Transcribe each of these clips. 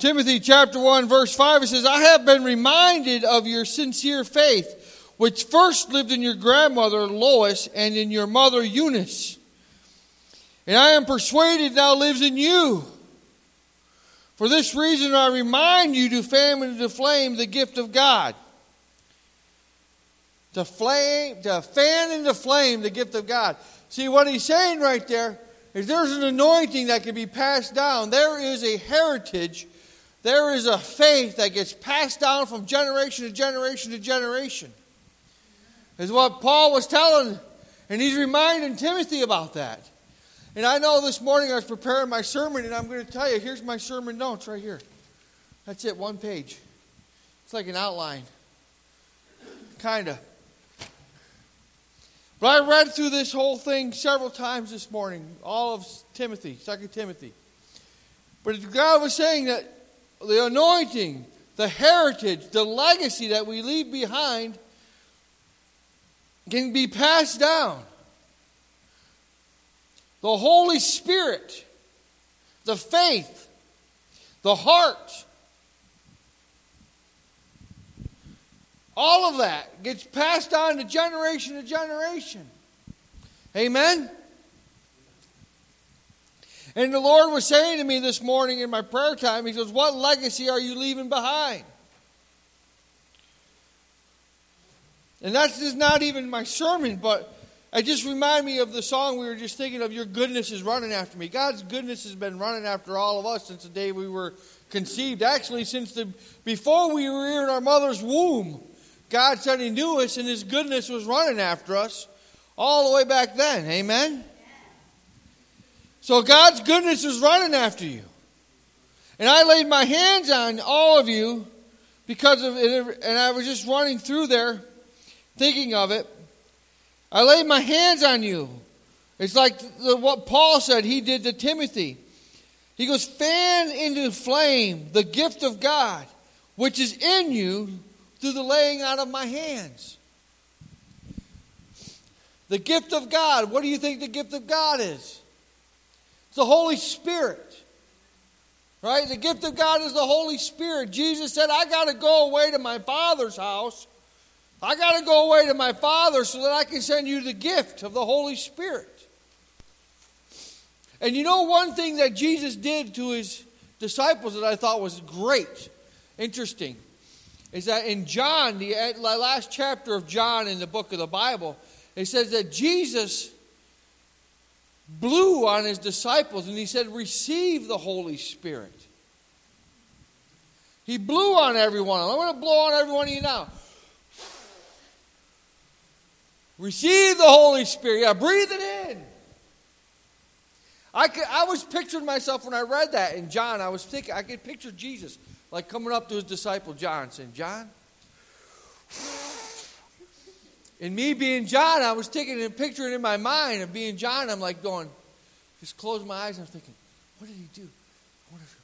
Timothy chapter 1 verse 5 it says, I have been reminded of your sincere faith, which first lived in your grandmother Lois and in your mother Eunice. And I am persuaded now lives in you. For this reason I remind you to fan into flame the gift of God. To flame, to fan into flame the gift of God. See what he's saying right there is there's an anointing that can be passed down. There is a heritage there is a faith that gets passed down from generation to generation to generation. Is what Paul was telling, and he's reminding Timothy about that. And I know this morning I was preparing my sermon, and I'm going to tell you here's my sermon notes right here. That's it, one page. It's like an outline. Kind of. But I read through this whole thing several times this morning, all of Timothy, Second Timothy. But God was saying that the anointing, the heritage, the legacy that we leave behind can be passed down. The Holy Spirit, the faith, the heart, all of that gets passed on to generation to generation. Amen? And the Lord was saying to me this morning in my prayer time, He says, What legacy are you leaving behind? And that's just not even my sermon, but it just reminded me of the song we were just thinking of Your goodness is running after me. God's goodness has been running after all of us since the day we were conceived. Actually, since the before we were in our mother's womb, God said He knew us and His goodness was running after us all the way back then. Amen? So God's goodness is running after you. And I laid my hands on all of you because of it, and I was just running through there thinking of it. I laid my hands on you. It's like the, what Paul said he did to Timothy. He goes, fan into flame the gift of God, which is in you through the laying out of my hands. The gift of God. What do you think the gift of God is? It's the Holy Spirit. Right? The gift of God is the Holy Spirit. Jesus said, I got to go away to my Father's house. I got to go away to my Father so that I can send you the gift of the Holy Spirit. And you know, one thing that Jesus did to his disciples that I thought was great, interesting, is that in John, the last chapter of John in the book of the Bible, it says that Jesus blew on his disciples and he said, Receive the Holy Spirit. He blew on everyone. I'm going to blow on every one of you now. Receive the Holy Spirit. Yeah, breathe it in. I, could, I was picturing myself when I read that in John. I was thinking, I could picture Jesus like coming up to his disciple John saying, John, and me being John, I was taking a picture in my mind of being John. I'm like going, just close my eyes. And I'm thinking, what did he do?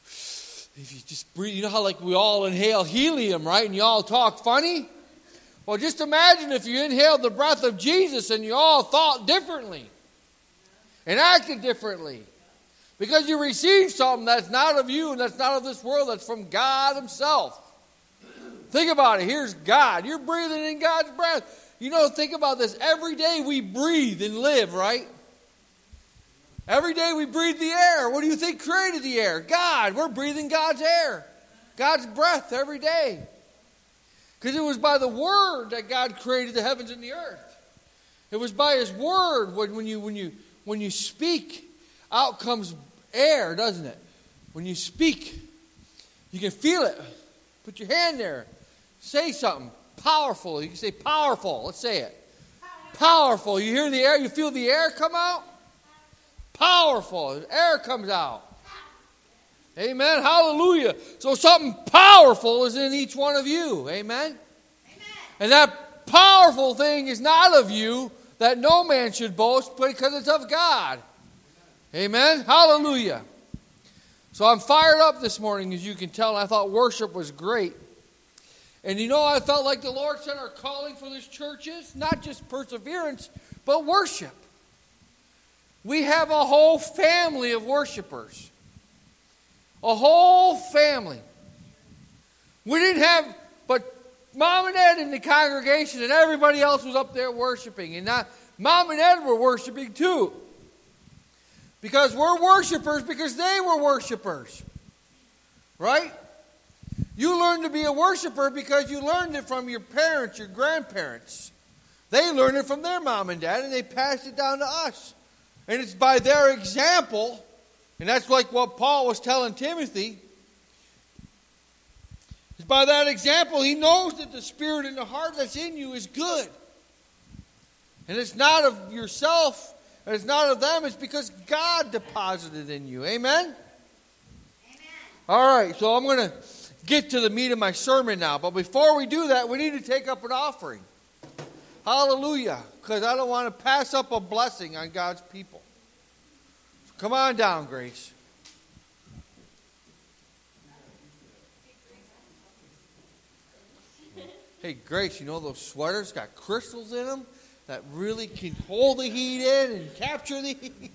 if, if you just breathe, you know how like we all inhale helium, right? And you all talk funny. Well, just imagine if you inhaled the breath of Jesus and you all thought differently and acted differently. Because you received something that's not of you and that's not of this world, that's from God Himself. Think about it. Here's God. You're breathing in God's breath. You know, think about this. Every day we breathe and live, right? Every day we breathe the air. What do you think created the air? God. We're breathing God's air, God's breath every day. Because it was by the Word that God created the heavens and the earth. It was by His Word when, you, when, you, when you speak, out comes air, doesn't it? When you speak, you can feel it. Put your hand there. Say something powerful. You can say powerful. Let's say it. Powerful. You hear the air, you feel the air come out? Powerful. Air comes out. Amen. Hallelujah. So something powerful is in each one of you. Amen. Amen. And that powerful thing is not of you, that no man should boast, but because it's of God. Amen. Hallelujah. So I'm fired up this morning, as you can tell. I thought worship was great. And you know, I felt like the Lord said our calling for this church is not just perseverance, but worship. We have a whole family of worshipers. a whole family. We didn't have but mom and dad in the congregation, and everybody else was up there worshiping. And not, mom and dad were worshiping too. Because we're worshipers because they were worshipers. Right? You learned to be a worshiper because you learned it from your parents, your grandparents. They learned it from their mom and dad, and they passed it down to us. And it's by their example, and that's like what Paul was telling Timothy. It's by that example, he knows that the spirit and the heart that's in you is good. And it's not of yourself, and it's not of them, it's because God deposited in you. Amen? Amen. All right, so I'm going to get to the meat of my sermon now. But before we do that, we need to take up an offering. Hallelujah. Because I don't want to pass up a blessing on God's people. Come on down, Grace. Hey, Grace, you know those sweaters got crystals in them that really can hold the heat in and capture the heat?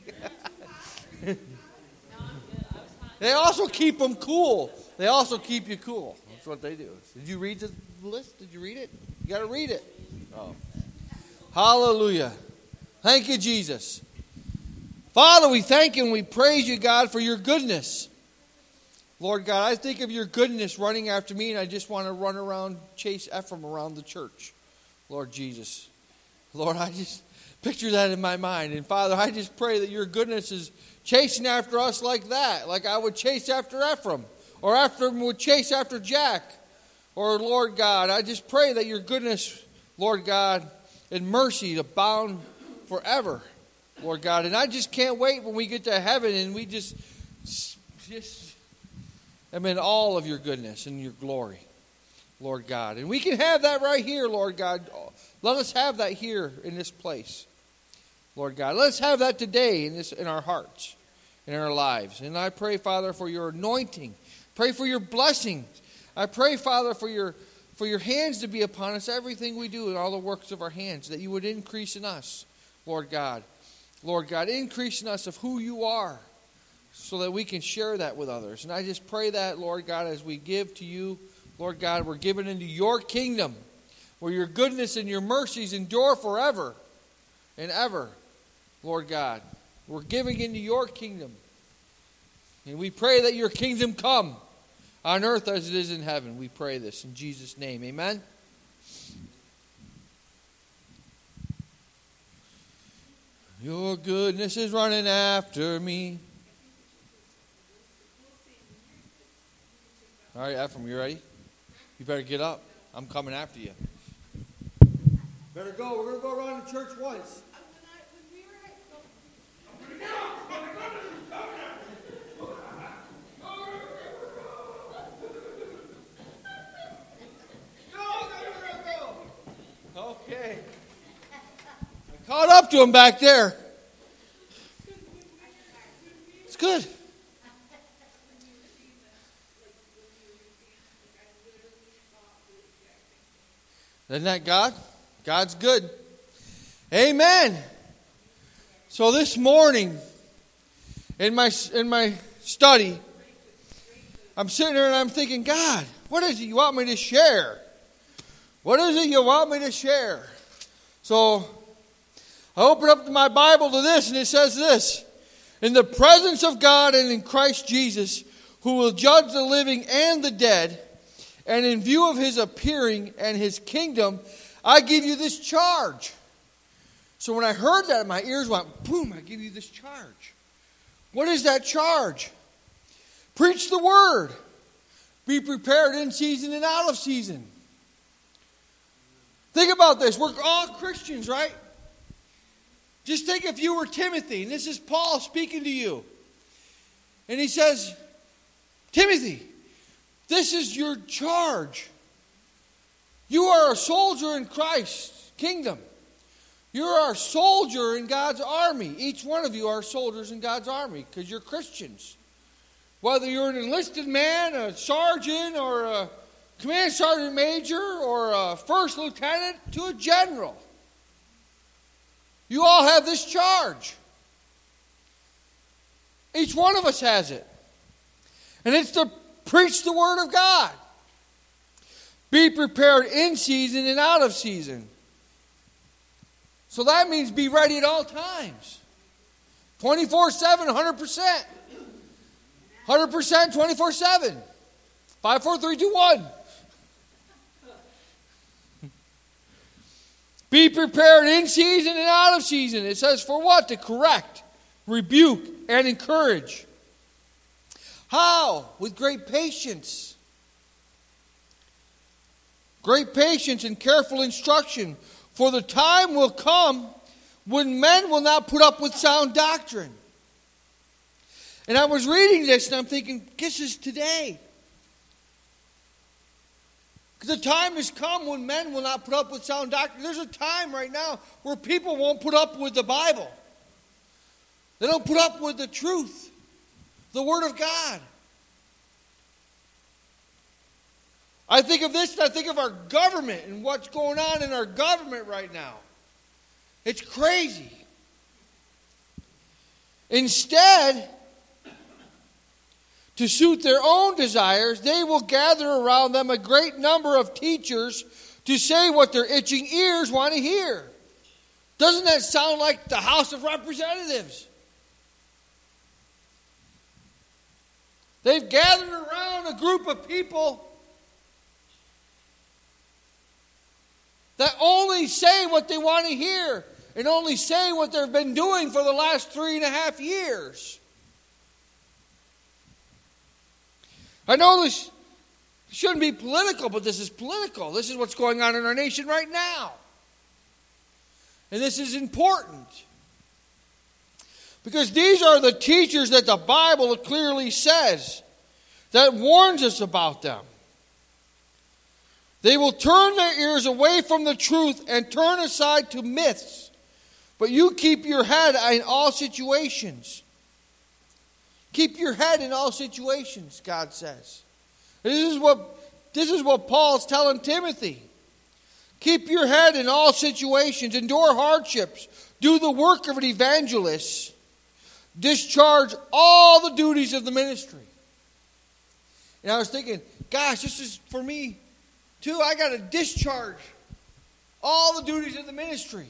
they also keep them cool. They also keep you cool. That's what they do. Did you read the list? Did you read it? You got to read it. Oh. Hallelujah. Thank you, Jesus. Father, we thank you and we praise you, God, for your goodness. Lord God, I think of your goodness running after me, and I just want to run around, chase Ephraim around the church. Lord Jesus. Lord, I just picture that in my mind. And Father, I just pray that your goodness is chasing after us like that, like I would chase after Ephraim, or Ephraim would chase after Jack. Or, Lord God, I just pray that your goodness, Lord God, and mercy abound forever. Lord God. And I just can't wait when we get to heaven and we just, just am in all of your goodness and your glory, Lord God. And we can have that right here, Lord God. Let us have that here in this place, Lord God. Let us have that today in, this, in our hearts, in our lives. And I pray, Father, for your anointing. Pray for your blessings. I pray, Father, for your for your hands to be upon us, everything we do and all the works of our hands, that you would increase in us, Lord God. Lord God, increase in us of who you are so that we can share that with others. And I just pray that, Lord God, as we give to you, Lord God, we're given into your kingdom where your goodness and your mercies endure forever and ever, Lord God. We're giving into your kingdom. And we pray that your kingdom come on earth as it is in heaven. We pray this in Jesus' name. Amen. Your goodness is running after me. All right, Ephraim, you ready? You better get up. I'm coming after you. Better go. We're going to go around the church once. Okay. I caught up to him back there. It's good. Isn't that God? God's good. Amen. So this morning, in my in my study, I'm sitting there and I'm thinking, God, what is it you want me to share? What is it you want me to share? So I open up my Bible to this, and it says this In the presence of God and in Christ Jesus, who will judge the living and the dead, and in view of his appearing and his kingdom, I give you this charge. So when I heard that, my ears went boom, I give you this charge. What is that charge? Preach the word. Be prepared in season and out of season. Think about this. We're all Christians, right? Just think if you were Timothy, and this is Paul speaking to you. And he says, Timothy, this is your charge. You are a soldier in Christ's kingdom. You are our soldier in God's army. Each one of you are soldiers in God's army because you're Christians. Whether you're an enlisted man, a sergeant, or a command sergeant major, or a first lieutenant, to a general. You all have this charge. Each one of us has it. And it's to preach the Word of God. Be prepared in season and out of season. So that means be ready at all times 24 7, 100%. 100% 24 7. 5, 4, 3, 2, 1. Be prepared in season and out of season. It says, for what? To correct, rebuke, and encourage. How? With great patience. Great patience and careful instruction. For the time will come when men will not put up with sound doctrine. And I was reading this and I'm thinking, this is today. The time has come when men will not put up with sound doctrine. There's a time right now where people won't put up with the Bible. They don't put up with the truth, the Word of God. I think of this, and I think of our government and what's going on in our government right now. It's crazy. Instead, to suit their own desires, they will gather around them a great number of teachers to say what their itching ears want to hear. Doesn't that sound like the House of Representatives? They've gathered around a group of people that only say what they want to hear and only say what they've been doing for the last three and a half years. I know this shouldn't be political, but this is political. This is what's going on in our nation right now. And this is important. Because these are the teachers that the Bible clearly says, that warns us about them. They will turn their ears away from the truth and turn aside to myths. But you keep your head in all situations. Keep your head in all situations, God says. This is what, this is what Paul's telling Timothy. Keep your head in all situations, endure hardships, do the work of an evangelist, discharge all the duties of the ministry. And I was thinking, gosh, this is for me too. I got to discharge all the duties of the ministry.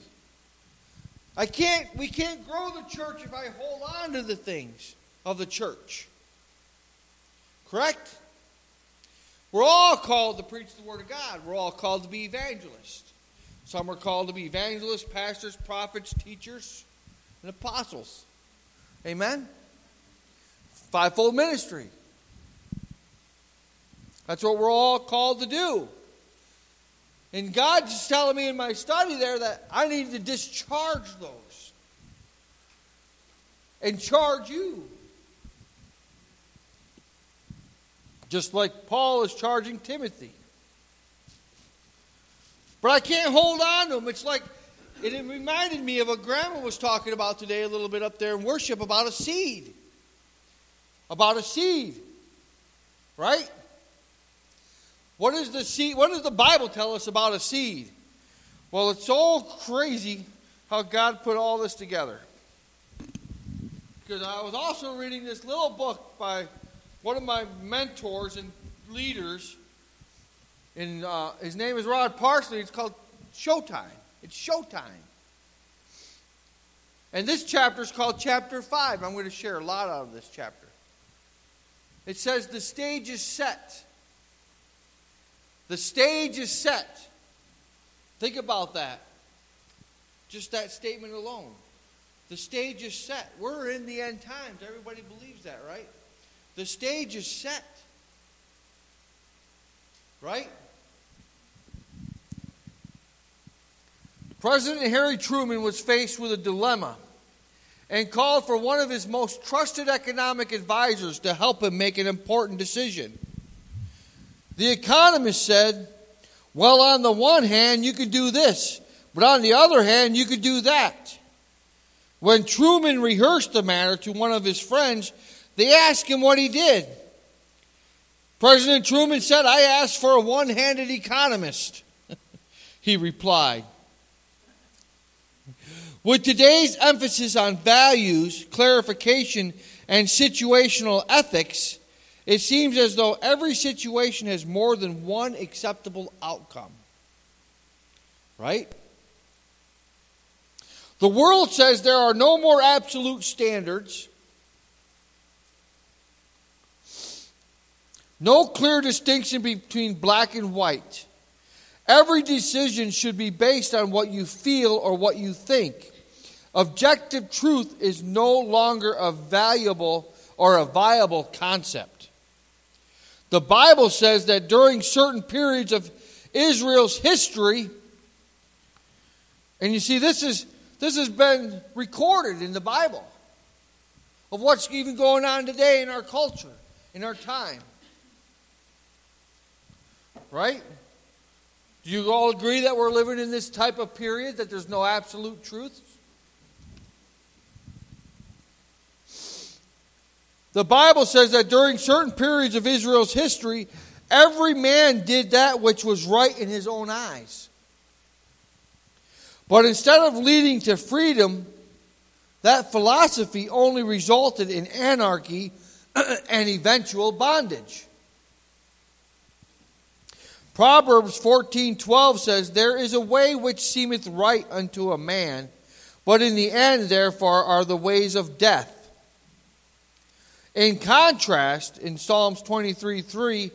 I can't, we can't grow the church if I hold on to the things of the church. Correct? We're all called to preach the Word of God. We're all called to be evangelists. Some are called to be evangelists, pastors, prophets, teachers, and apostles. Amen? Fivefold ministry. That's what we're all called to do. And God's telling me in my study there that I need to discharge those and charge you. just like Paul is charging Timothy. But I can't hold on to them. It's like it reminded me of what Grandma was talking about today a little bit up there in worship about a seed. About a seed. Right? What is the seed? What does the Bible tell us about a seed? Well, it's so crazy how God put all this together. Because I was also reading this little book by one of my mentors and leaders, and uh, his name is Rod Parsley. It's called Showtime. It's Showtime. And this chapter is called Chapter 5. I'm going to share a lot out of this chapter. It says, The stage is set. The stage is set. Think about that. Just that statement alone. The stage is set. We're in the end times. Everybody believes that, right? The stage is set. Right? President Harry Truman was faced with a dilemma and called for one of his most trusted economic advisors to help him make an important decision. The economist said, Well, on the one hand, you could do this, but on the other hand, you could do that. When Truman rehearsed the matter to one of his friends, they asked him what he did. President Truman said, I asked for a one handed economist. he replied. With today's emphasis on values, clarification, and situational ethics, it seems as though every situation has more than one acceptable outcome. Right? The world says there are no more absolute standards, no clear distinction between black and white. Every decision should be based on what you feel or what you think. Objective truth is no longer a valuable or a viable concept. The Bible says that during certain periods of Israel's history, and you see, this is this has been recorded in the Bible of what's even going on today in our culture, in our time. Right? Do you all agree that we're living in this type of period, that there's no absolute truth? The Bible says that during certain periods of Israel's history, every man did that which was right in his own eyes. But instead of leading to freedom, that philosophy only resulted in anarchy and eventual bondage. Proverbs 14:12 says there is a way which seemeth right unto a man but in the end therefore are the ways of death. In contrast in Psalms 23:3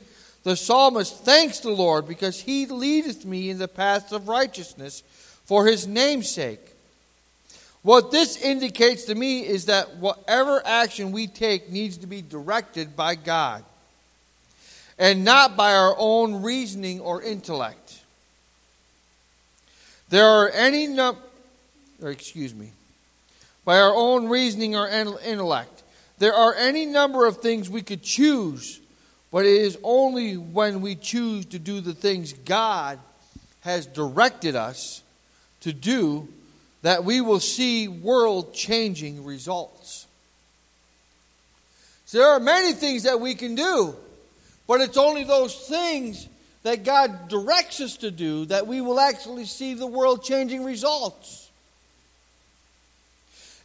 the psalmist thanks the Lord because he leadeth me in the paths of righteousness for his name's sake. What this indicates to me is that whatever action we take needs to be directed by God and not by our own reasoning or intellect. There are any num- excuse me, by our own reasoning or intellect. There are any number of things we could choose, but it is only when we choose to do the things God has directed us to do that we will see world changing results. So there are many things that we can do, but it's only those things that God directs us to do that we will actually see the world changing results.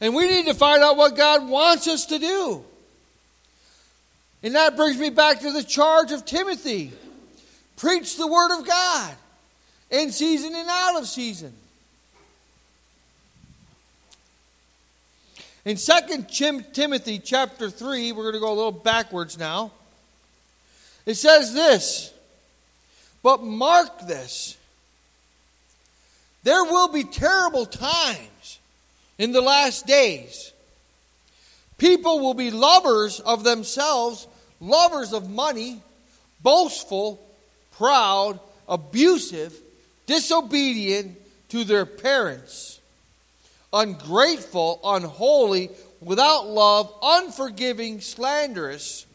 And we need to find out what God wants us to do. And that brings me back to the charge of Timothy preach the Word of God in season and out of season. In 2 Timothy chapter 3, we're going to go a little backwards now. It says this, but mark this. There will be terrible times in the last days. People will be lovers of themselves, lovers of money, boastful, proud, abusive, disobedient to their parents ungrateful, unholy, without love, unforgiving, slanderous,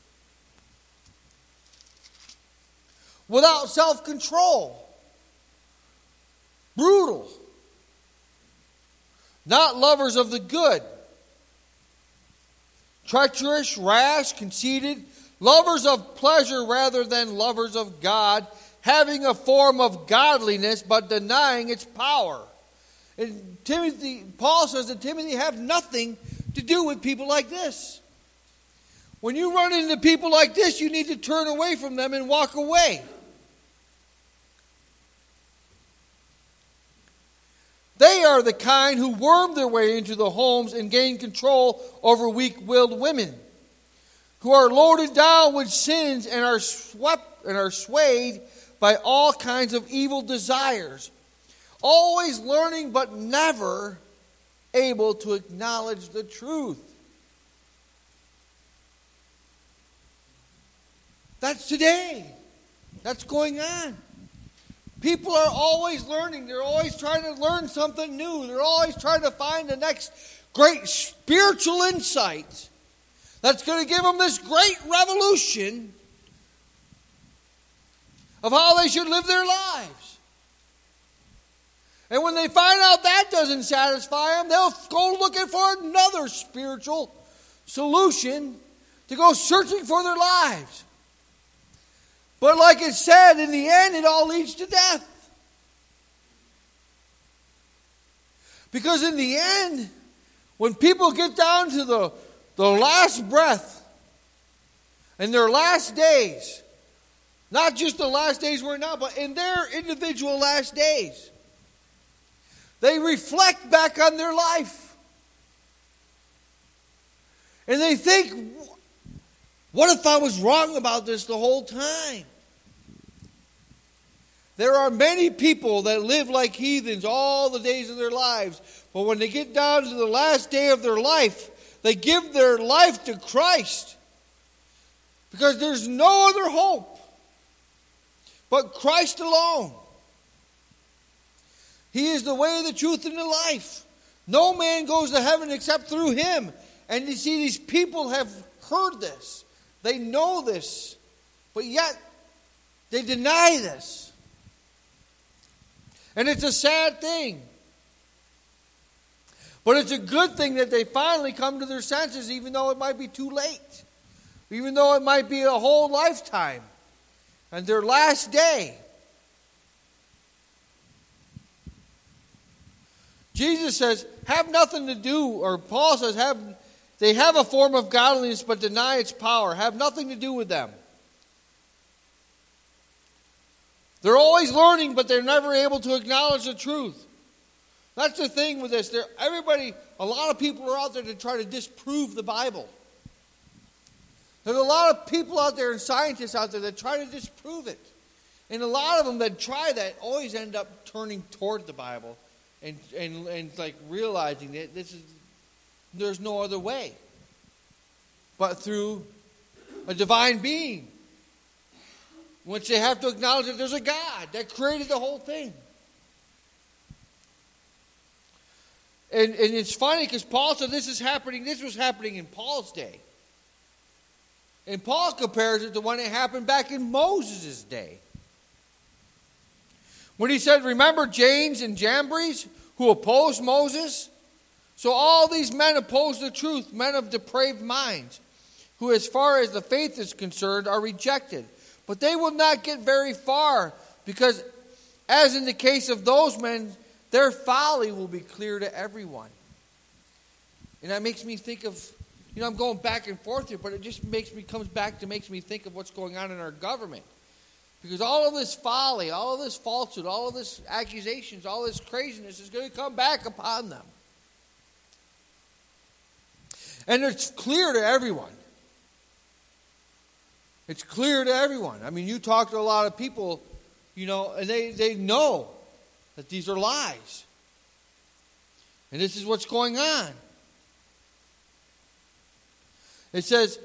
without self control, brutal, not lovers of the good, treacherous, rash, conceited, lovers of pleasure rather than lovers of God, having a form of godliness but denying its power. And Timothy, Paul says that Timothy have nothing to do with people like this. When you run into people like this, you need to turn away from them and walk away. They are the kind who worm their way into the homes and gain control over weak willed women, who are loaded down with sins and are swept and are swayed by all kinds of evil desires always learning but never able to acknowledge the truth. That's today. That's going on. People are always learning. They're always trying to learn something new. They're always trying to find the next great spiritual insight that's going to give them this great revolution of how they should live their lives. And when they find out that doesn't satisfy them, they'll go looking for another spiritual solution to go searching for their lives. But like it said, in the end, it all leads to death. Because in the end, when people get down to the, the last breath, in their last days, not just the last days we're now, but in their individual last days, they reflect back on their life. And they think, what if I was wrong about this the whole time? There are many people that live like heathens all the days of their lives, but when they get down to the last day of their life, they give their life to Christ because there's no other hope but Christ alone. He is the way, the truth, and the life. No man goes to heaven except through him. And you see, these people have heard this, they know this, but yet they deny this. And it's a sad thing. But it's a good thing that they finally come to their senses, even though it might be too late, even though it might be a whole lifetime and their last day. Jesus says, have nothing to do, or Paul says, have they have a form of godliness but deny its power. Have nothing to do with them. They're always learning, but they're never able to acknowledge the truth. That's the thing with this. There, everybody, a lot of people are out there to try to disprove the Bible. There's a lot of people out there and scientists out there that try to disprove it. And a lot of them that try that always end up turning toward the Bible and, and, and like realizing that this is there's no other way but through a divine being. Which they have to acknowledge that there's a God that created the whole thing. And, and it's funny because Paul said this is happening, this was happening in Paul's day. And Paul compares it to when it happened back in Moses' day. When he said, Remember Jannes and Jambres who opposed Moses? So all these men oppose the truth, men of depraved minds, who, as far as the faith is concerned, are rejected. But they will not get very far, because, as in the case of those men, their folly will be clear to everyone. And that makes me think of, you know, I'm going back and forth here, but it just makes me comes back to makes me think of what's going on in our government. Because all of this folly, all of this falsehood, all of this accusations, all this craziness is going to come back upon them. And it's clear to everyone. It's clear to everyone. I mean, you talk to a lot of people, you know, and they, they know that these are lies. And this is what's going on. It says,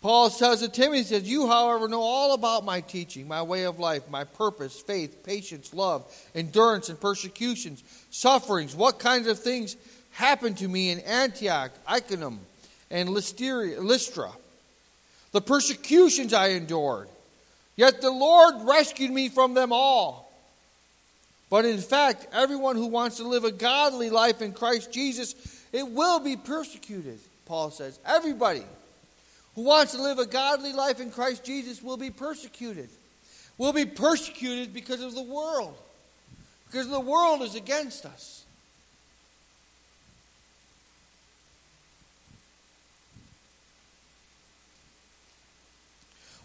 Paul tells to Timothy, he says, You, however, know all about my teaching, my way of life, my purpose, faith, patience, love, endurance, and persecutions, sufferings, what kinds of things happened to me in Antioch, Iconium, and Lystra. The persecutions I endured. Yet the Lord rescued me from them all. But in fact, everyone who wants to live a godly life in Christ Jesus, it will be persecuted, Paul says. Everybody who wants to live a godly life in Christ Jesus will be persecuted. Will be persecuted because of the world. Because the world is against us.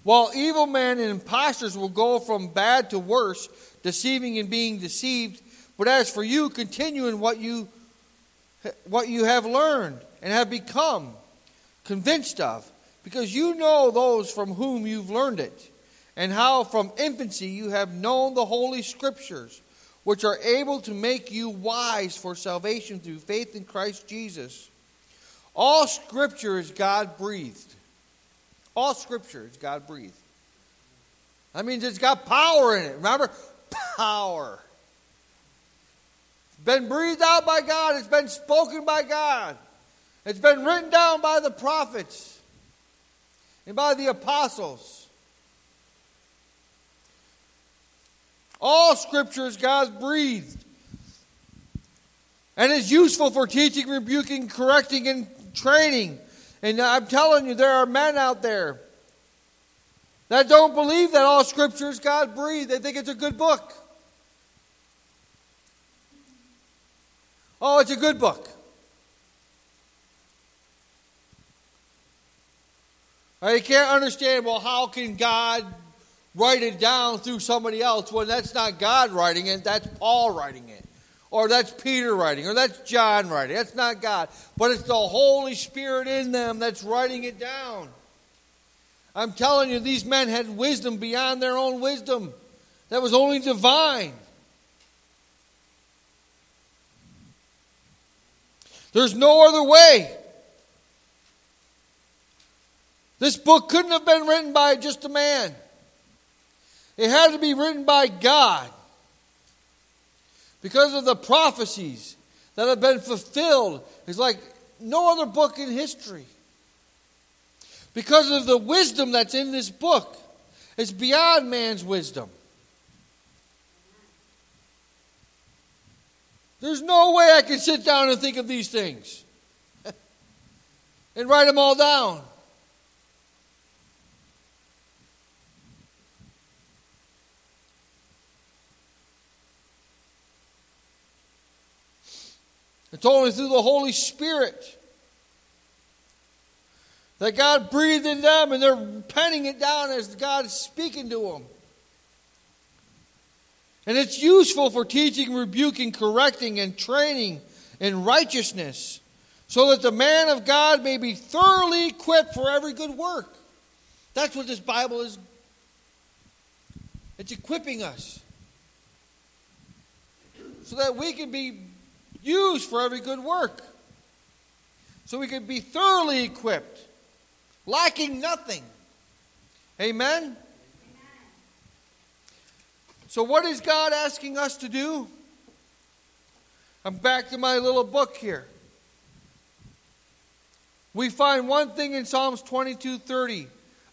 While evil men and impostors will go from bad to worse, deceiving and being deceived, but as for you, continue in what you, what you have learned and have become convinced of, because you know those from whom you've learned it, and how from infancy you have known the Holy Scriptures, which are able to make you wise for salvation through faith in Christ Jesus. All Scripture is God breathed all scripture is God breathed. That means it's got power in it. Remember? Power. It's been breathed out by God, it's been spoken by God, it's been written down by the prophets and by the apostles. All scripture is God's breathed and is useful for teaching, rebuking, correcting, and training and I'm telling you, there are men out there that don't believe that all Scripture is God breathed. They think it's a good book. Oh, it's a good book. I can't understand, well, how can God write it down through somebody else when that's not God writing it, that's Paul writing it. Or that's Peter writing, or that's John writing. That's not God. But it's the Holy Spirit in them that's writing it down. I'm telling you, these men had wisdom beyond their own wisdom. That was only divine. There's no other way. This book couldn't have been written by just a man. It had to be written by God because of the prophecies that have been fulfilled. It's like no other book in history. Because of the wisdom that's in this book, it's beyond man's wisdom. There's no way I can sit down and think of these things and write them all down. It's only through the Holy Spirit that God breathed in them and they're penning it down as God is speaking to them. And it's useful for teaching, rebuking, correcting, and training in righteousness, so that the man of God may be thoroughly equipped for every good work. That's what this Bible is. It's equipping us so that we can be used for every good work. So we can be thoroughly equipped, lacking nothing. Amen? So, what is God asking us to do? I'm back to my little book here. We find one thing in Psalms 22:30,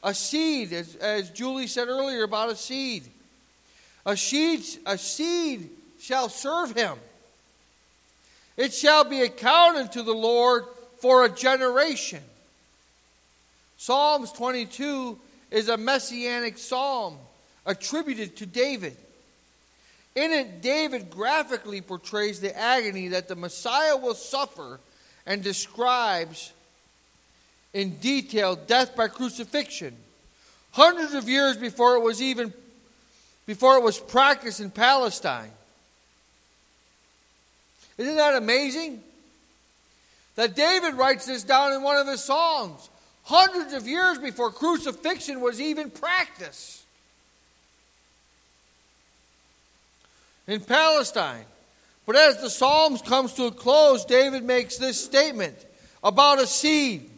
a seed, as, as Julie said earlier about a seed. A seed, a seed shall serve him. It shall be accounted to the Lord for a generation. Psalms 22 is a messianic psalm attributed to David. In it, David graphically portrays the agony that the Messiah will suffer and describes in detail death by crucifixion. Hundreds of years before it was even before it was practiced in Palestine. Isn't that amazing? That David writes this down in one of his Psalms, hundreds of years before crucifixion was even practiced. In Palestine. But as the Psalms comes to a close, David makes this statement about a seed.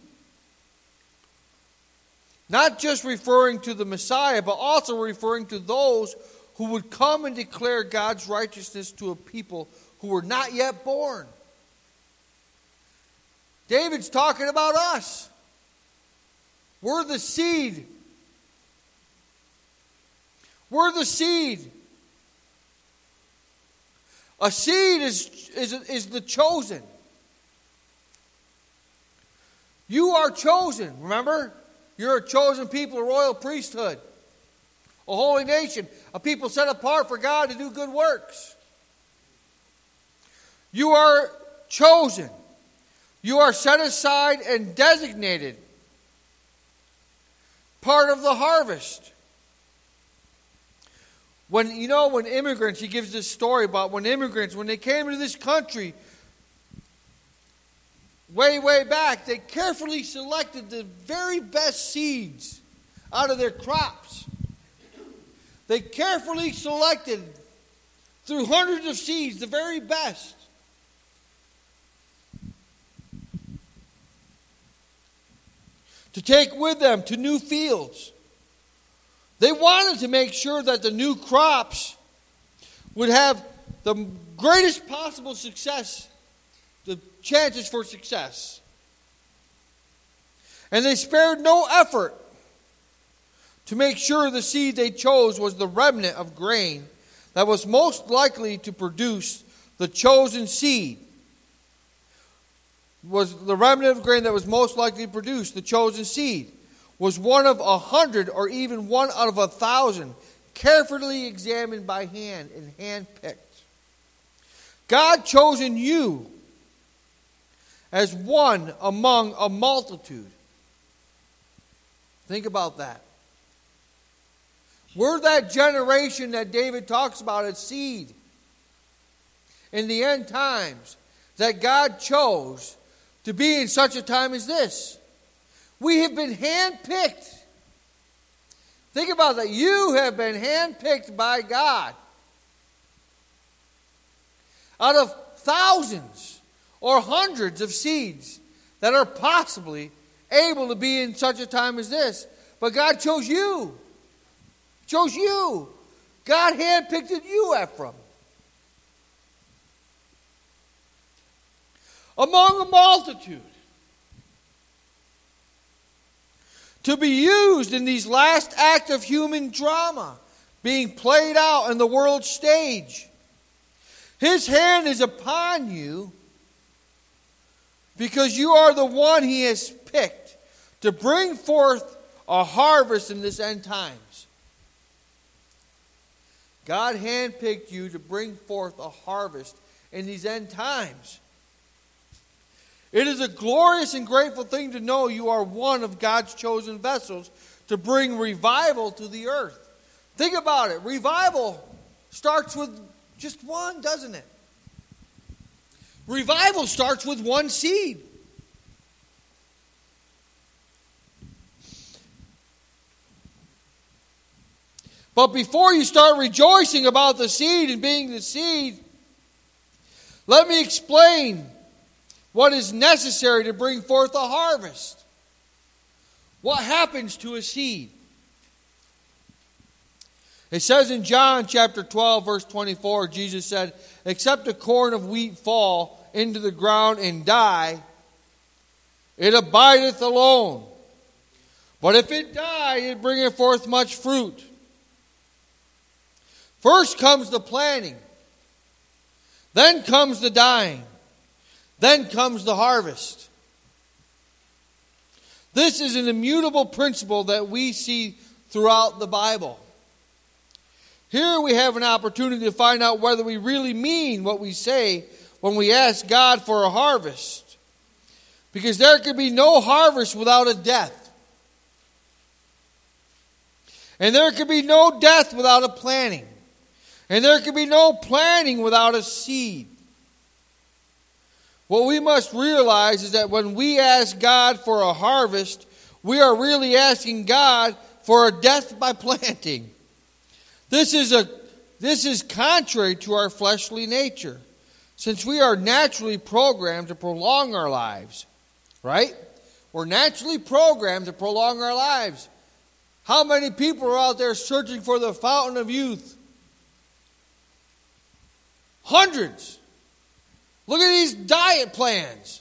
Not just referring to the Messiah, but also referring to those who would come and declare God's righteousness to a people who were not yet born. David's talking about us. We're the seed. We're the seed. A seed is, is, is the chosen. You are chosen, remember? You're a chosen people, a royal priesthood, a holy nation, a people set apart for God to do good works. You are chosen. You are set aside and designated part of the harvest. When you know when immigrants, he gives this story about when immigrants, when they came into this country, way, way back, they carefully selected the very best seeds out of their crops. They carefully selected through hundreds of seeds the very best. To take with them to new fields. They wanted to make sure that the new crops would have the greatest possible success, the chances for success. And they spared no effort to make sure the seed they chose was the remnant of grain that was most likely to produce the chosen seed was the remnant of grain that was most likely to produce, the chosen seed, was one of a hundred or even one out of a thousand, carefully examined by hand and hand picked. God chosen you as one among a multitude. Think about that. We're that generation that David talks about as seed in the end times that God chose to be in such a time as this. We have been handpicked. Think about that. You have been handpicked by God. Out of thousands or hundreds of seeds that are possibly able to be in such a time as this. But God chose you. Chose you. God handpicked you, Ephraim. Among a multitude. To be used in these last act of human drama being played out on the world stage. His hand is upon you because you are the one he has picked to bring forth a harvest in this end times. God handpicked you to bring forth a harvest in these end times. It is a glorious and grateful thing to know you are one of God's chosen vessels to bring revival to the earth. Think about it. Revival starts with just one, doesn't it? Revival starts with one seed. But before you start rejoicing about the seed and being the seed, let me explain what is necessary to bring forth a harvest. What happens to a seed? It says in John chapter 12, verse 24, Jesus said, Except a corn of wheat fall into the ground and die, it abideth alone. But if it die, it bringeth forth much fruit. First comes the planting, then comes the dying, then comes the harvest. This is an immutable principle that we see throughout the Bible. Here we have an opportunity to find out whether we really mean what we say when we ask God for a harvest. Because there could be no harvest without a death. And there could be no death without a planting. And there can be no planting without a seed. What we must realize is that when we ask God for a harvest, we are really asking God for a death by planting. This is, a, this is contrary to our fleshly nature, since we are naturally programmed to prolong our lives. Right? We're naturally programmed to prolong our lives. How many people are out there searching for the fountain of youth? Hundreds. Look at these diet plans.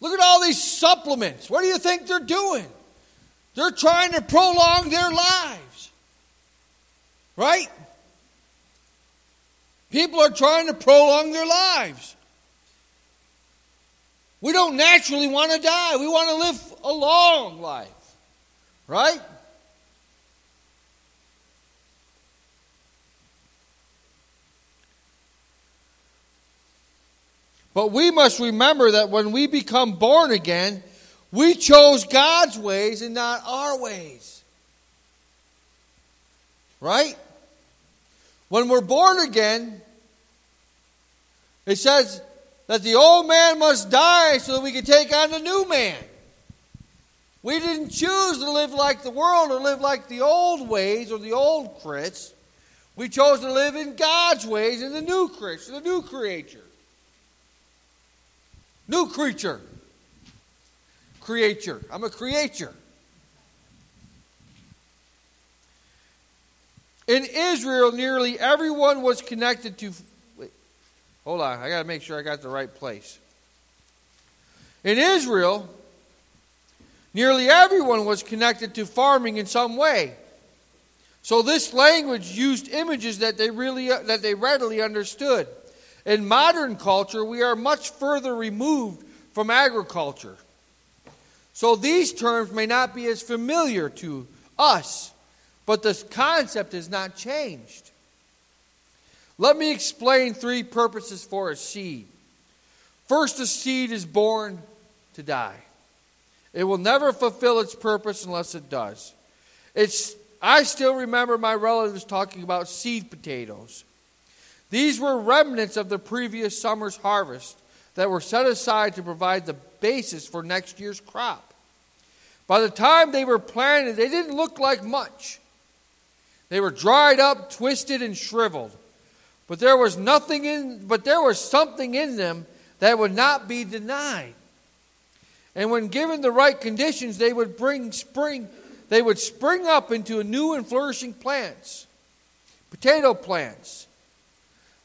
Look at all these supplements. What do you think they're doing? They're trying to prolong their lives. Right? People are trying to prolong their lives. We don't naturally want to die. We want to live a long life. Right? But we must remember that when we become born again, we chose God's ways and not our ways. Right? When we're born again, it says that the old man must die so that we can take on the new man. We didn't choose to live like the world or live like the old ways or the old Chris. We chose to live in God's ways in the new Chris, the new creature. New creature. Creature. I'm a creature. In Israel, nearly everyone was connected to. Wait, hold on, I got to make sure I got the right place. In Israel, nearly everyone was connected to farming in some way. So this language used images that they really that they readily understood. In modern culture, we are much further removed from agriculture. So these terms may not be as familiar to us, but the concept has not changed. Let me explain three purposes for a seed. First, a seed is born to die. It will never fulfill its purpose unless it does. It's, I still remember my relatives talking about seed potatoes. These were remnants of the previous summer's harvest that were set aside to provide the basis for next year's crop. By the time they were planted, they didn't look like much. They were dried up, twisted, and shriveled. But there was nothing in but there was something in them that would not be denied. And when given the right conditions, they would bring spring, they would spring up into new and flourishing plants, potato plants.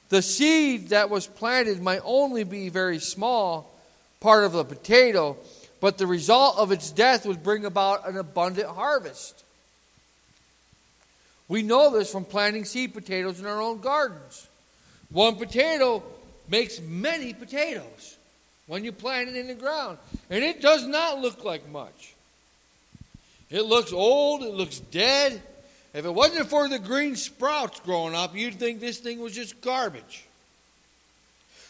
The seed that was planted might only be very small part of the potato, but the result of its death would bring about an abundant harvest. We know this from planting seed potatoes in our own gardens. One potato makes many potatoes when you plant it in the ground. And it does not look like much. It looks old, it looks dead. If it wasn't for the green sprouts growing up, you'd think this thing was just garbage.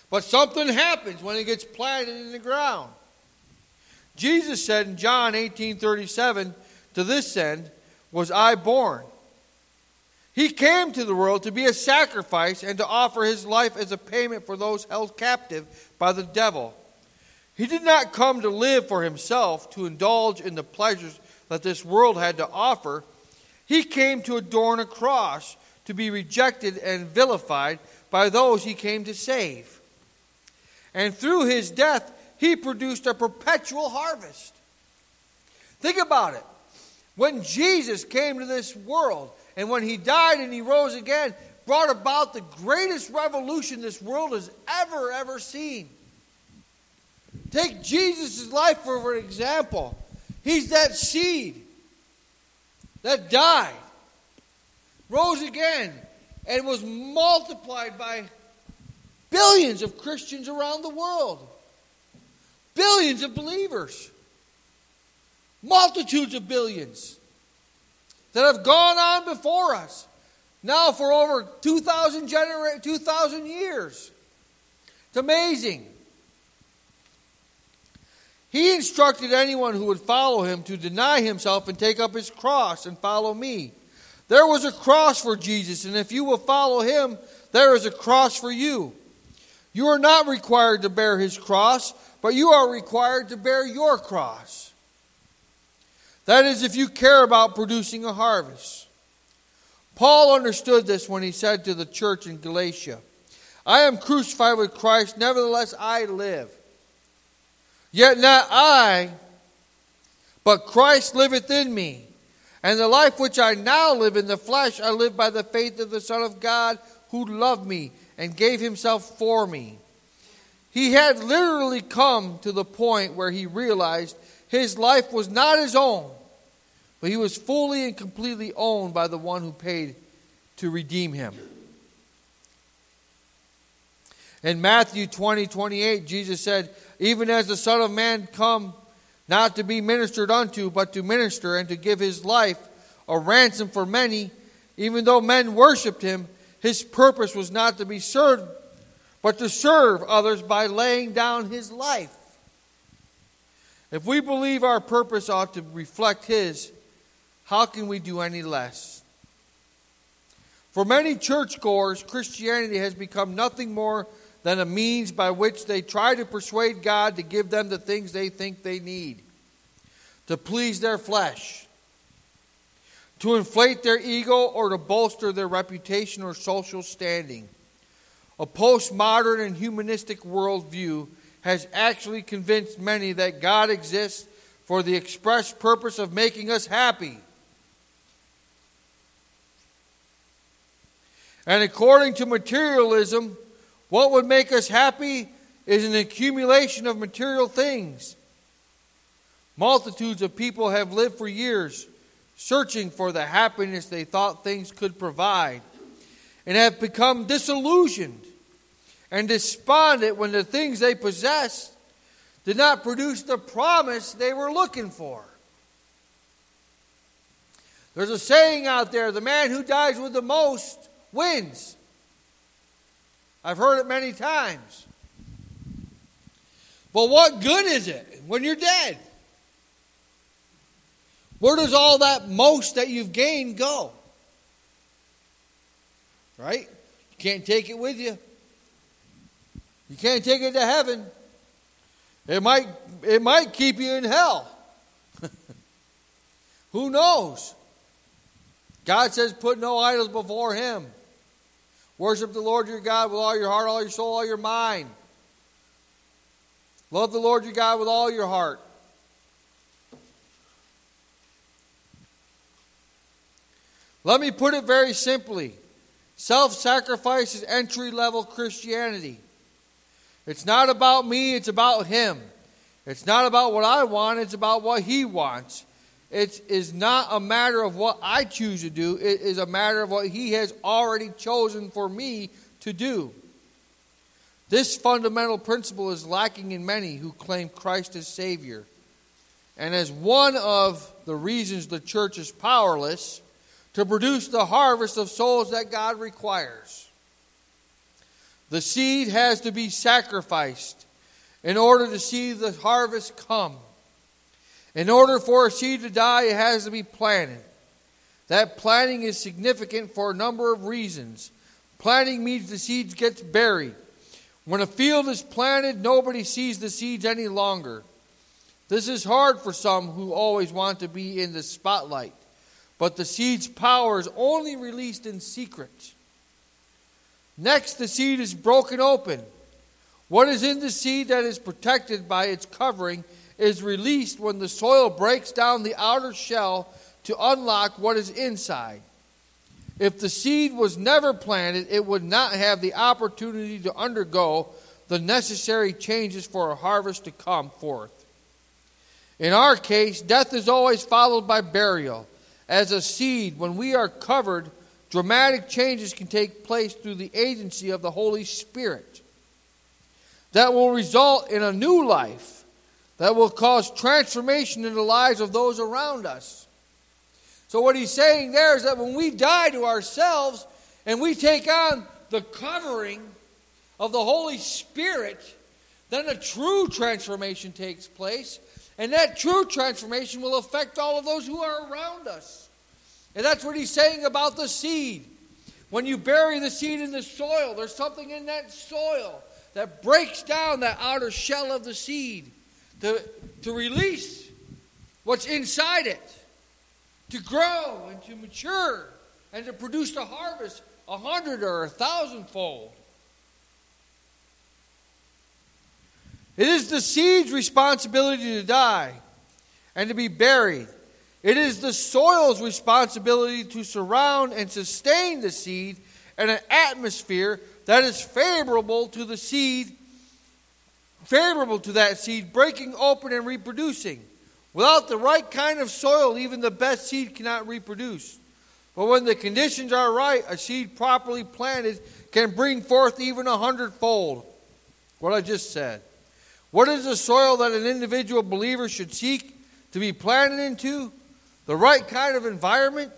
But something happens when it gets planted in the ground. Jesus said in John 18:37, "To this end was I born." He came to the world to be a sacrifice and to offer his life as a payment for those held captive by the devil. He did not come to live for himself, to indulge in the pleasures that this world had to offer. He came to adorn a cross, to be rejected and vilified by those he came to save. And through his death, he produced a perpetual harvest. Think about it. When Jesus came to this world, and when he died and he rose again, brought about the greatest revolution this world has ever, ever seen. Take Jesus' life for an example. He's that seed that died, rose again, and was multiplied by billions of Christians around the world. Billions of believers. Multitudes of billions that have gone on before us. Now for over 2,000 genera- 2,000 years. It's amazing. He instructed anyone who would follow him to deny himself and take up his cross and follow me. There was a cross for Jesus, and if you will follow him, there is a cross for you. You are not required to bear his cross, but you are required to bear your cross. That is, if you care about producing a harvest. Paul understood this when he said to the church in Galatia, I am crucified with Christ, nevertheless I live. Yet not I, but Christ liveth in me. And the life which I now live in the flesh, I live by the faith of the Son of God who loved me and gave himself for me. He had literally come to the point where he realized his life was not his own, but he was fully and completely owned by the one who paid to redeem him. In Matthew 20, 28, Jesus said, Even as the Son of Man come not to be ministered unto, but to minister and to give his life a ransom for many, even though men worshipped him, his purpose was not to be served, but to serve others by laying down his life. If we believe our purpose ought to reflect his, how can we do any less? For many churchgoers, Christianity has become nothing more than a means by which they try to persuade God to give them the things they think they need, to please their flesh, to inflate their ego, or to bolster their reputation or social standing. A postmodern and humanistic worldview has actually convinced many that God exists for the express purpose of making us happy. And according to materialism, what would make us happy is an accumulation of material things. Multitudes of people have lived for years searching for the happiness they thought things could provide and have become disillusioned and despondent when the things they possessed did not produce the promise they were looking for. There's a saying out there the man who dies with the most wins. I've heard it many times. But what good is it when you're dead? Where does all that most that you've gained go? Right? You can't take it with you. You can't take it to heaven. It might, it might keep you in hell. Who knows? God says, put no idols before him. Worship the Lord your God with all your heart, all your soul, all your mind. Love the Lord your God with all your heart. Let me put it very simply self sacrifice is entry level Christianity. It's not about me, it's about Him. It's not about what I want, it's about what He wants. It is not a matter of what I choose to do, it is a matter of what He has already chosen for me to do. This fundamental principle is lacking in many who claim Christ as Savior. And as one of the reasons the church is powerless to produce the harvest of souls that God requires. The seed has to be sacrificed in order to see the harvest come. In order for a seed to die, it has to be planted. That planting is significant for a number of reasons. Planting means the seed gets buried. When a field is planted, nobody sees the seeds any longer. This is hard for some who always want to be in the spotlight. But the seed's power is only released in secret. Next, the seed is broken open. What is in the seed that is protected by its covering is released when the soil breaks down the outer shell to unlock what is inside. If the seed was never planted, it would not have the opportunity to undergo the necessary changes for a harvest to come forth. In our case, death is always followed by burial. As a seed, when we are covered, dramatic changes can take place through the agency of the Holy Spirit that will result in a new life that will cause transformation in the lives of those around us. So, what he's saying there is that when we die to ourselves and we take on the covering of the Holy Spirit, then a true transformation takes place. And that true transformation will affect all of those who are around us. And that's what he's saying about the seed. When you bury the seed in the soil, there's something in that soil that breaks down that outer shell of the seed to, to release what's inside it, to grow and to mature and to produce a harvest a hundred or a thousandfold. It is the seed's responsibility to die and to be buried. It is the soil's responsibility to surround and sustain the seed in an atmosphere that is favorable to the seed favorable to that seed breaking open and reproducing. Without the right kind of soil, even the best seed cannot reproduce. But when the conditions are right, a seed properly planted can bring forth even a hundredfold. What I just said. What is the soil that an individual believer should seek to be planted into? The right kind of environment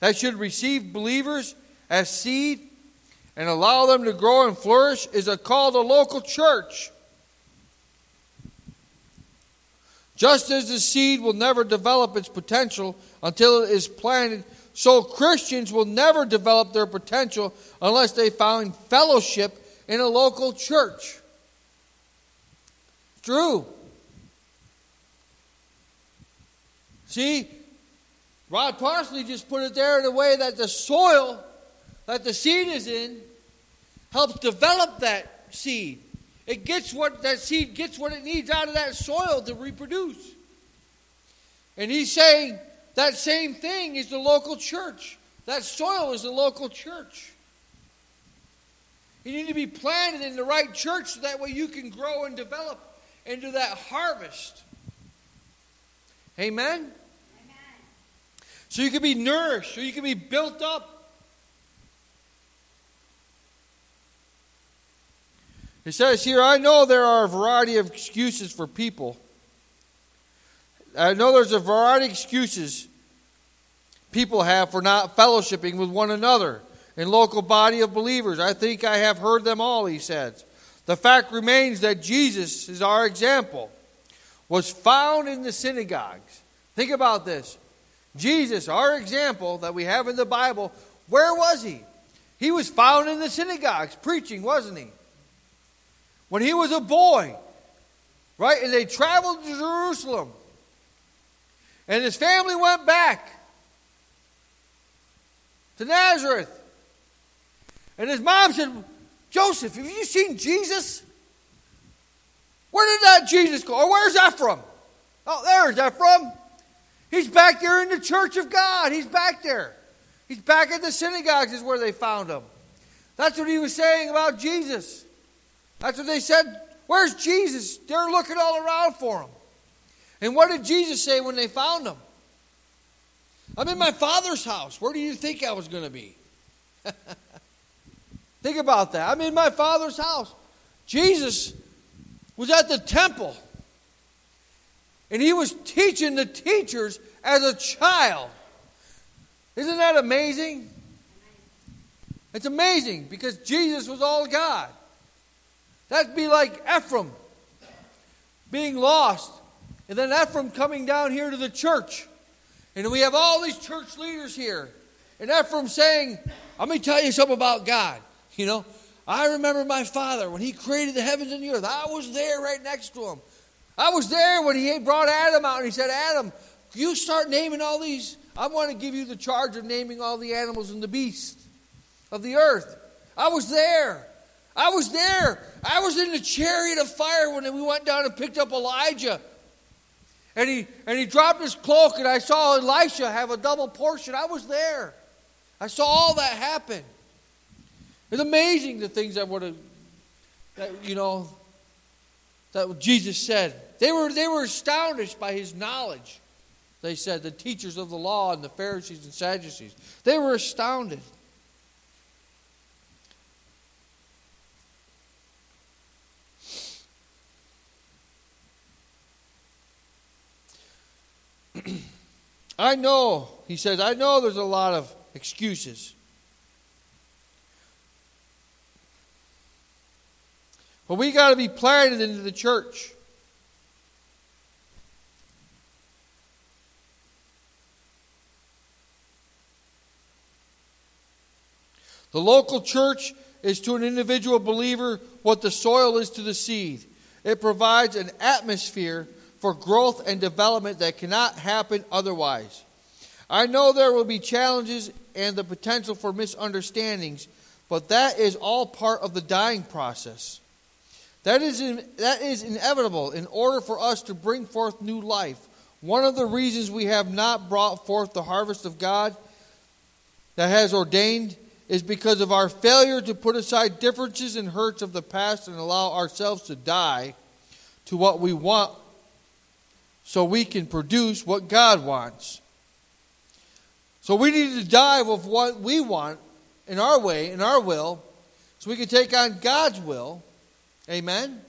that should receive believers as seed and allow them to grow and flourish is a call to local church. Just as the seed will never develop its potential until it is planted, so Christians will never develop their potential unless they find fellowship in a local church. True. See, Rod Parsley just put it there in a way that the soil that the seed is in helps develop that seed. It gets what that seed gets what it needs out of that soil to reproduce. And he's saying that same thing is the local church. That soil is the local church. You need to be planted in the right church so that way you can grow and develop into that harvest. Amen? Amen. So you can be nourished, so you can be built up He says here, I know there are a variety of excuses for people. I know there's a variety of excuses people have for not fellowshipping with one another in local body of believers. I think I have heard them all, he says. The fact remains that Jesus is our example, was found in the synagogues, Think about this. Jesus, our example that we have in the Bible, where was he? He was found in the synagogues preaching, wasn't he? When he was a boy, right? And they traveled to Jerusalem. And his family went back to Nazareth. And his mom said, Joseph, have you seen Jesus? Where did that Jesus go? Or where's that from? Oh, there's that from. He's back there in the church of God. He's back there. He's back at the synagogues, is where they found him. That's what he was saying about Jesus. That's what they said. Where's Jesus? They're looking all around for him. And what did Jesus say when they found him? I'm in my father's house. Where do you think I was going to be? think about that. I'm in my father's house. Jesus was at the temple. And he was teaching the teachers as a child. Isn't that amazing? It's amazing because Jesus was all God. That'd be like Ephraim being lost, and then Ephraim coming down here to the church. And we have all these church leaders here. And Ephraim saying, Let me tell you something about God. You know, I remember my father when he created the heavens and the earth. I was there right next to him. I was there when he brought Adam out and he said, Adam, you start naming all these. I want to give you the charge of naming all the animals and the beasts of the earth. I was there. I was there. I was in the chariot of fire when we went down and picked up Elijah. And he, and he dropped his cloak, and I saw Elisha have a double portion. I was there. I saw all that happen. It's amazing the things that would have, that, you know, that Jesus said. They were, they were astonished by his knowledge. They said, the teachers of the law and the Pharisees and Sadducees. They were astounded. I know, he says, I know there's a lot of excuses. But we got to be planted into the church. The local church is to an individual believer what the soil is to the seed. It provides an atmosphere for growth and development that cannot happen otherwise. I know there will be challenges and the potential for misunderstandings, but that is all part of the dying process. That is, in, that is inevitable in order for us to bring forth new life. One of the reasons we have not brought forth the harvest of God that has ordained is because of our failure to put aside differences and hurts of the past and allow ourselves to die to what we want so we can produce what God wants. So we need to die with what we want in our way, in our will, so we can take on God's will. Amen?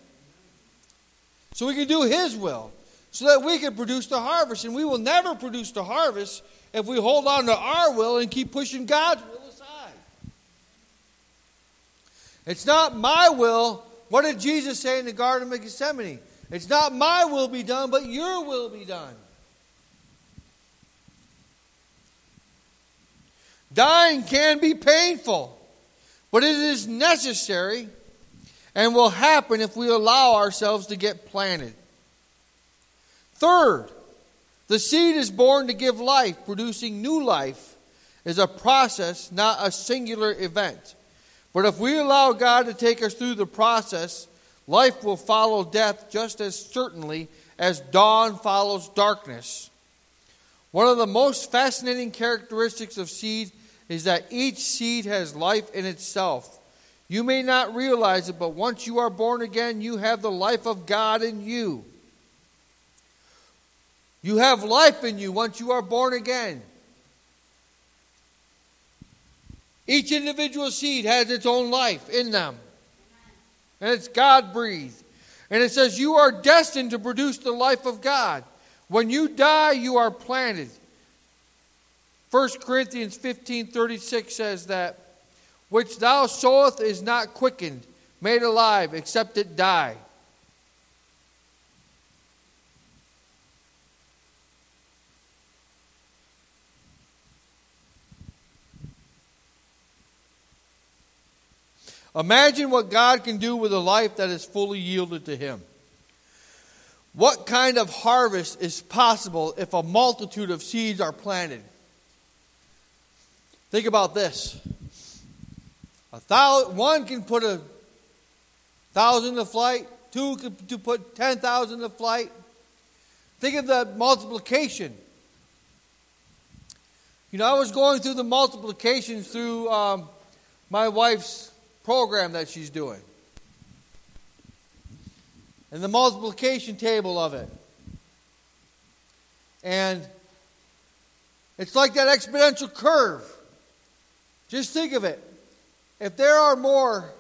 So we can do His will, so that we can produce the harvest. And we will never produce the harvest if we hold on to our will and keep pushing God's will aside. It's not my will. What did Jesus say in the Garden of Gethsemane? It's not my will be done, but your will be done. Dying can be painful, but it is necessary and will happen if we allow ourselves to get planted. Third, the seed is born to give life, producing new life is a process, not a singular event. But if we allow God to take us through the process, Life will follow death just as certainly as dawn follows darkness. One of the most fascinating characteristics of seed is that each seed has life in itself. You may not realize it, but once you are born again, you have the life of God in you. You have life in you once you are born again. Each individual seed has its own life in them and it's God breathed. And it says, You are destined to produce the life of God. When you die, you are planted. 1 Corinthians 15 36 says that, Which thou sowest is not quickened, made alive, except it die. Imagine what God can do with a life that is fully yielded to Him. What kind of harvest is possible if a multitude of seeds are planted? Think about this. A thousand, one can put a thousand to flight, two can to put ten thousand to flight. Think of the multiplication. You know, I was going through the multiplications through um, my wife's program that she's doing and the multiplication table of it. And it's like that exponential curve. Just think of it. If there are more,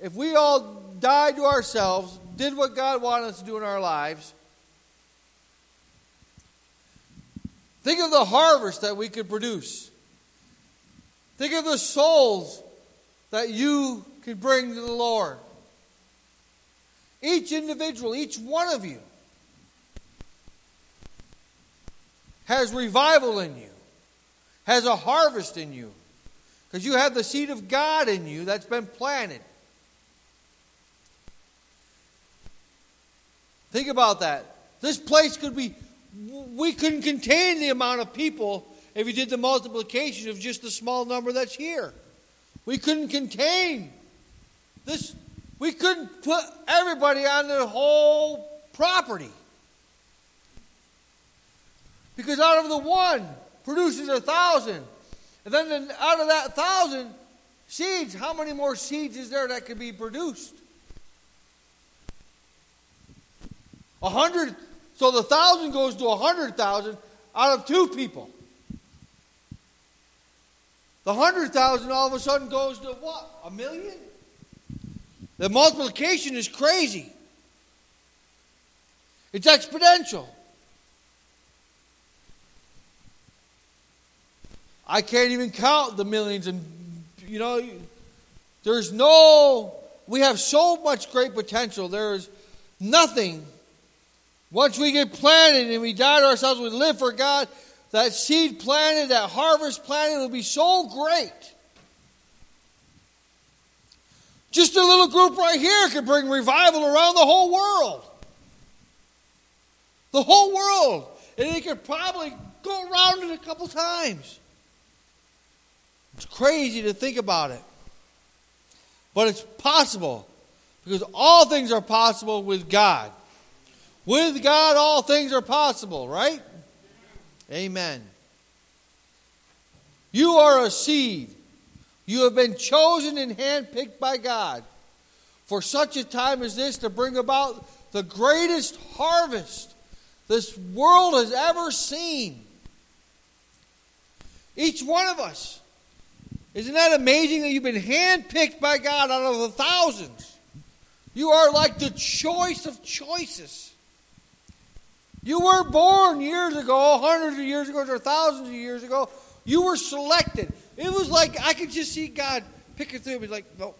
if we all died to ourselves, did what God wanted us to do in our lives, think of the harvest that we could produce. Think of the souls that you could bring to the Lord. Each individual, each one of you, has revival in you, has a harvest in you, because you have the seed of God in you that's been planted. Think about that. This place could be, we couldn't contain the amount of people if you did the multiplication of just the small number that's here. We couldn't contain this we couldn't put everybody on the whole property. Because out of the one produces a thousand. And then out of that thousand seeds, how many more seeds is there that could be produced? A hundred. So the thousand goes to a hundred thousand out of two people. The hundred thousand all of a sudden goes to what? A million? The multiplication is crazy. It's exponential. I can't even count the millions and you know there's no we have so much great potential. There's nothing once we get planted and we die to ourselves, we live for God, that seed planted, that harvest planted will be so great just a little group right here could bring revival around the whole world. The whole world. And it could probably go around it a couple times. It's crazy to think about it. But it's possible. Because all things are possible with God. With God, all things are possible, right? Amen. You are a seed you have been chosen and handpicked by God for such a time as this to bring about the greatest harvest this world has ever seen. Each one of us. Isn't that amazing that you've been handpicked by God out of the thousands? You are like the choice of choices. You were born years ago, hundreds of years ago, or thousands of years ago. You were selected. It was like I could just see God picking through. Be like, no,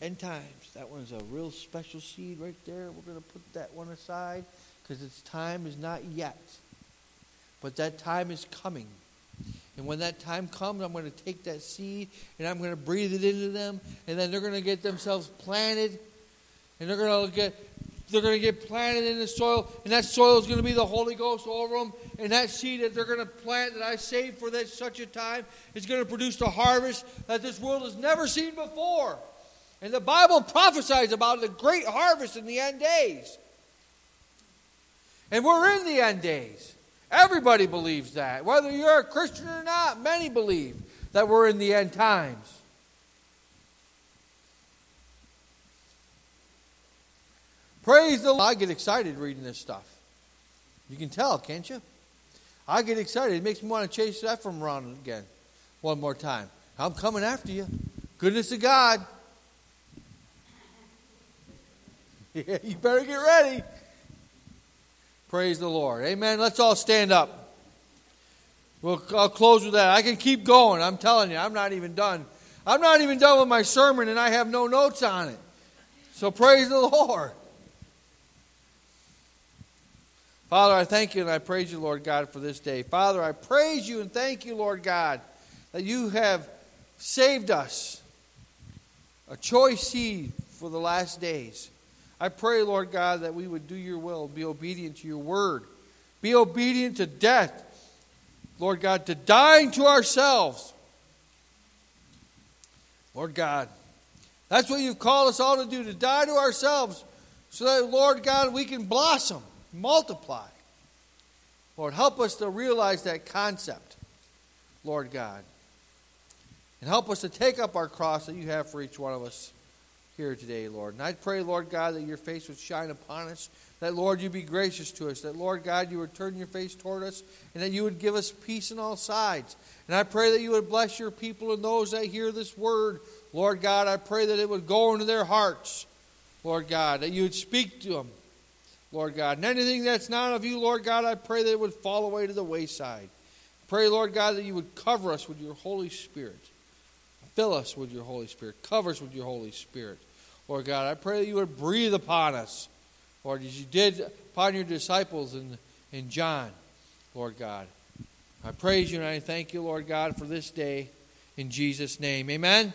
end times. That one's a real special seed right there. We're going to put that one aside because its time is not yet. But that time is coming. And when that time comes, I'm going to take that seed and I'm going to breathe it into them. And then they're going to get themselves planted. And they're going to get they're going to get planted in the soil, and that soil is going to be the Holy Ghost over them. And that seed that they're going to plant that I saved for that such a time is going to produce a harvest that this world has never seen before. And the Bible prophesies about the great harvest in the end days. And we're in the end days. Everybody believes that. Whether you're a Christian or not, many believe that we're in the end times. Praise the Lord. I get excited reading this stuff. You can tell, can't you? I get excited. It makes me want to chase that from around again. One more time. I'm coming after you. Goodness of God. Yeah, you better get ready. Praise the Lord. Amen. Let's all stand up. We'll, I'll close with that. I can keep going. I'm telling you, I'm not even done. I'm not even done with my sermon, and I have no notes on it. So praise the Lord. Father, I thank you and I praise you, Lord God, for this day. Father, I praise you and thank you, Lord God, that you have saved us a choice seed for the last days. I pray, Lord God, that we would do your will, be obedient to your word, be obedient to death. Lord God, to dying to ourselves. Lord God, that's what you've called us all to do, to die to ourselves, so that, Lord God, we can blossom, multiply. Lord, help us to realize that concept, Lord God. And help us to take up our cross that you have for each one of us here today, Lord. And I pray, Lord God, that your face would shine upon us, that, Lord, you be gracious to us, that, Lord God, you would turn your face toward us, and that you would give us peace on all sides. And I pray that you would bless your people and those that hear this word. Lord God, I pray that it would go into their hearts, Lord God, that you would speak to them, Lord God. And anything that's not of you, Lord God, I pray that it would fall away to the wayside. Pray, Lord God, that you would cover us with your Holy Spirit. Fill us with your Holy Spirit. Cover us with your Holy Spirit. Lord God, I pray that you would breathe upon us, Lord, as you did upon your disciples in, in John, Lord God. I praise you and I thank you, Lord God, for this day. In Jesus' name. Amen.